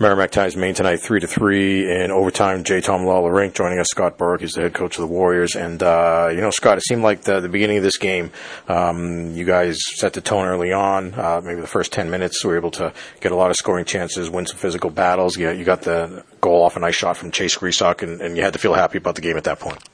Merrimack ties Maine tonight, three to three in overtime. J. Tom Lawler Rink joining us. Scott Borek is the head coach of the Warriors, and uh, you know, Scott, it seemed like the, the beginning of this game, um, you guys set the tone early on. Uh, maybe the first ten minutes, we were able to get a lot of scoring chances, win some physical battles. You, you got the goal off a nice shot from Chase Gresock, and, and you had to feel happy about the game at that point.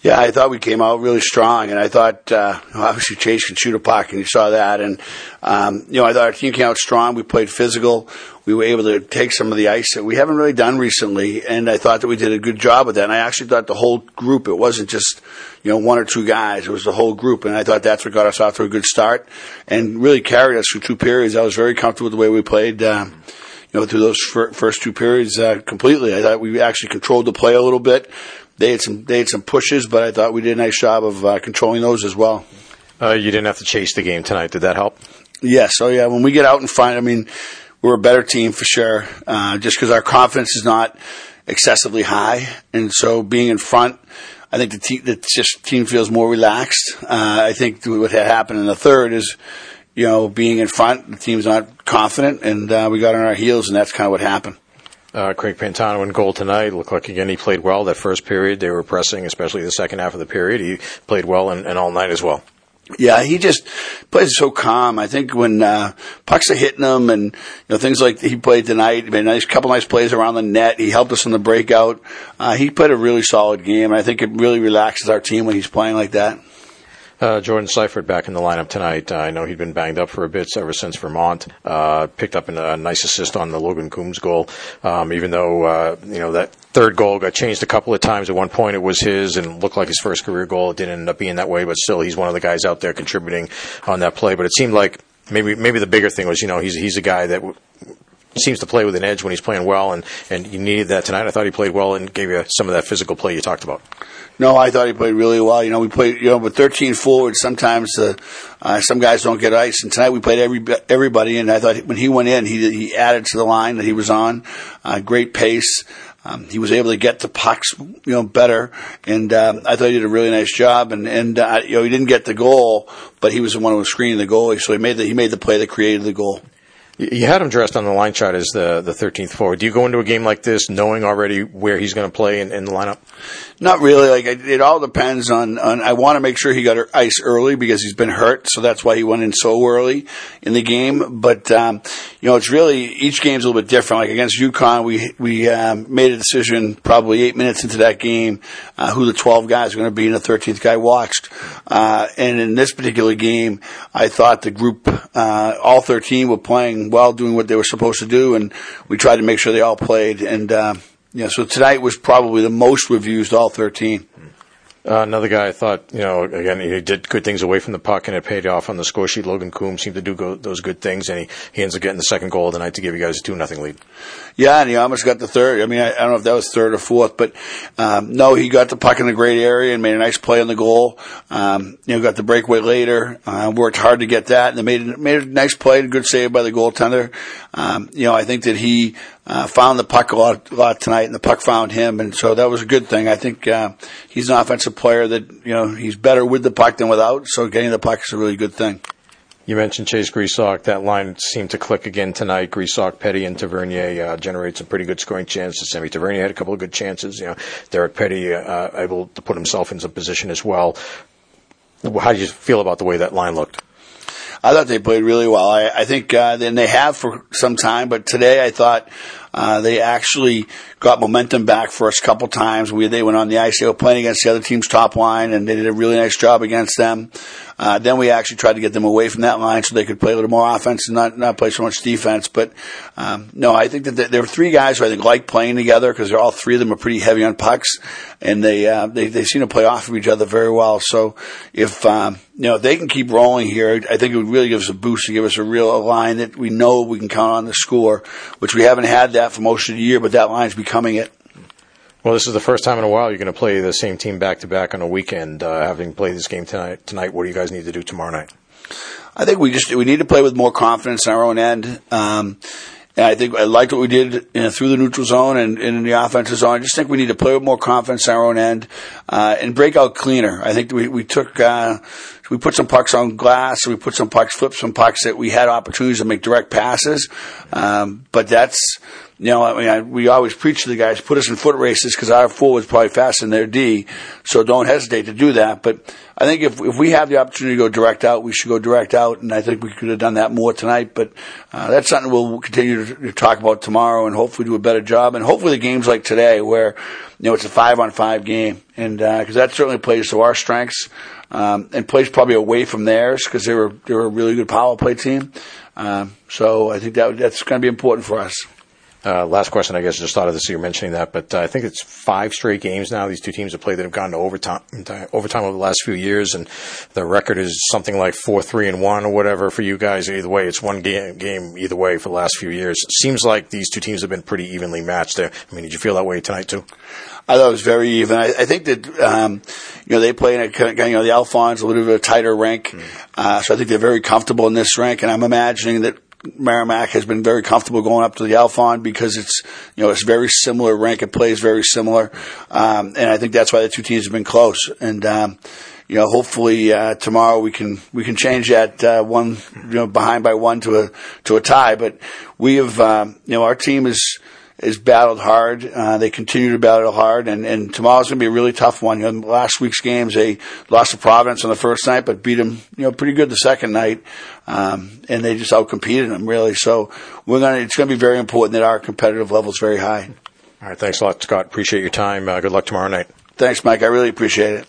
Yeah, I thought we came out really strong, and I thought uh, obviously Chase can shoot a puck, and you saw that. And um, you know, I thought our team came out strong. We played physical. We were able to take some of the ice that we haven't really done recently, and I thought that we did a good job with that. And I actually thought the whole group. It wasn't just you know one or two guys. It was the whole group, and I thought that's what got us off to a good start, and really carried us through two periods. I was very comfortable with the way we played. Um, you know, through those first two periods uh, completely. I thought we actually controlled the play a little bit they had some they had some pushes, but I thought we did a nice job of uh, controlling those as well. Uh, you didn't have to chase the game tonight. Did that help? Yes. Oh yeah. When we get out in front, I mean, we're a better team for sure. Uh, just because our confidence is not excessively high, and so being in front. I think the team, the just team feels more relaxed. Uh, I think what had happened in the third is, you know, being in front, the team's not confident, and uh, we got on our heels, and that's kind of what happened. Uh, Craig Pantano in goal tonight. Looked like again he played well that first period. They were pressing, especially the second half of the period. He played well and, and all night as well. Yeah, he just plays so calm. I think when uh, pucks are hitting him and you know things like he played tonight, made a nice couple nice plays around the net. He helped us in the breakout. Uh, he played a really solid game, I think it really relaxes our team when he's playing like that. Uh, Jordan Seyfert back in the lineup tonight. Uh, I know he'd been banged up for a bit ever since Vermont. Uh, picked up a nice assist on the Logan Coombs goal. Um, even though uh, you know that third goal got changed a couple of times. At one point, it was his and looked like his first career goal. It didn't end up being that way, but still, he's one of the guys out there contributing on that play. But it seemed like maybe maybe the bigger thing was you know he's he's a guy that. W- seems to play with an edge when he's playing well, and, and you needed that tonight. I thought he played well and gave you some of that physical play you talked about. No, I thought he played really well. You know, we played, you know, with 13 forwards, sometimes uh, uh, some guys don't get ice. And tonight we played every, everybody, and I thought when he went in, he, he added to the line that he was on. Uh, great pace. Um, he was able to get the pucks, you know, better, and um, I thought he did a really nice job. And and uh, you know, he didn't get the goal, but he was the one who was screening the goal, so he made the he made the play that created the goal. You had him dressed on the line chart as the the 13th forward. Do you go into a game like this knowing already where he's going to play in, in, the lineup? Not really. Like it, it all depends on, on. I want to make sure he got ice early because he's been hurt, so that's why he went in so early in the game. But um, you know, it's really each game's a little bit different. Like against UConn, we we um, made a decision probably eight minutes into that game uh, who the 12 guys are going to be, and the 13th guy watched. Uh, and in this particular game, I thought the group, uh, all 13, were playing well, doing what they were supposed to do, and we tried to make sure they all played. And uh, yeah, so tonight was probably the most used all 13. Uh, another guy I thought, you know, again, he did good things away from the puck and it paid off on the score sheet. Logan Coombs seemed to do go, those good things and he, he ends up getting the second goal of the night to give you guys a 2 nothing lead. Yeah, and he almost got the third. I mean, I, I don't know if that was third or fourth, but, um, no, he got the puck in the great area and made a nice play on the goal. Um, you know, got the breakaway later, uh, worked hard to get that and they made, made a nice play, a good save by the goaltender. Um, you know, I think that he, uh, found the puck a lot, a lot tonight, and the puck found him, and so that was a good thing. I think uh, he's an offensive player that you know he's better with the puck than without. So getting the puck is a really good thing. You mentioned Chase Gresock. That line seemed to click again tonight. Gresock, Petti, and Tavernier uh, generate some pretty good scoring chances. Sammy Tavernier had a couple of good chances. You know, Derek Petti uh, able to put himself in some position as well. How do you feel about the way that line looked? I thought they played really well. I, I think, uh, and they have for some time, but today I thought uh, they actually got momentum back for us a couple times. We, they went on the ice. They were playing against the other team's top line, and they did a really nice job against them. Uh, then we actually tried to get them away from that line so they could play a little more offense and not, not play so much defense. But, um, no, I think that there were three guys who I think like playing together because they're all three of them are pretty heavy on pucks and they, uh, they, they seem to play off of each other very well. So if, um, you know, if they can keep rolling here, I think it would really give us a boost to give us a real line that we know we can count on the score, which we haven't had that for most of the year, but that line's becoming it. Well, this is the first time in a while you're going to play the same team back to back on a weekend. Uh, having played this game tonight, tonight, what do you guys need to do tomorrow night? I think we just we need to play with more confidence in our own end. Um, and I think I liked what we did you know, through the neutral zone and, and, in the offensive zone. I just think we need to play with more confidence on our own end uh, and break out cleaner. I think we, we took uh, we put some pucks on glass, we put some pucks, flip some pucks that we had opportunities to make direct passes. Um, but that's, you know, I mean, I, we always preach to the guys, put us in foot races because our forward's probably faster than their D. So don't hesitate to do that. But I think if, if we have the opportunity to go direct out, we should go direct out. And I think we could have done that more tonight. But uh, that's something we'll continue to, to talk about tomorrow and hopefully do a better job. And hopefully the games like today where, you know, it's a five on five game. And, uh, cause that certainly plays to our strengths. Um, and plays probably away from theirs because they were, they were a really good power play team. Um, so I think that that's going to be important for us. Uh, last question, I guess, just thought of this. You're mentioning that, but uh, I think it's five straight games now. These two teams have played that have gone to overtime, overtime over the last few years, and the record is something like four, three, and one, or whatever for you guys. Either way, it's one game, game either way for the last few years. It seems like these two teams have been pretty evenly matched. There. I mean, did you feel that way tonight too? I thought it was very even. I, I think that um, you know they play in a you know the Alfonds a little bit of a tighter rank, mm. uh, so I think they're very comfortable in this rank, and I'm imagining that Merrimack has been very comfortable going up to the Alfond because it's you know it's very similar rank. It plays very similar, um, and I think that's why the two teams have been close. And um, you know, hopefully uh, tomorrow we can we can change that uh, one you know behind by one to a to a tie. But we have um, you know our team is is battled hard. Uh, they continue to battle hard, and, and tomorrow's going to be a really tough one. You know, last week's games, they lost to Providence on the first night, but beat them, you know, pretty good the second night, um, and they just outcompeted them really. So we're going to, it's going to be very important that our competitive level is very high. All right, thanks a lot, Scott. Appreciate your time. Uh, good luck tomorrow night. Thanks, Mike. I really appreciate it.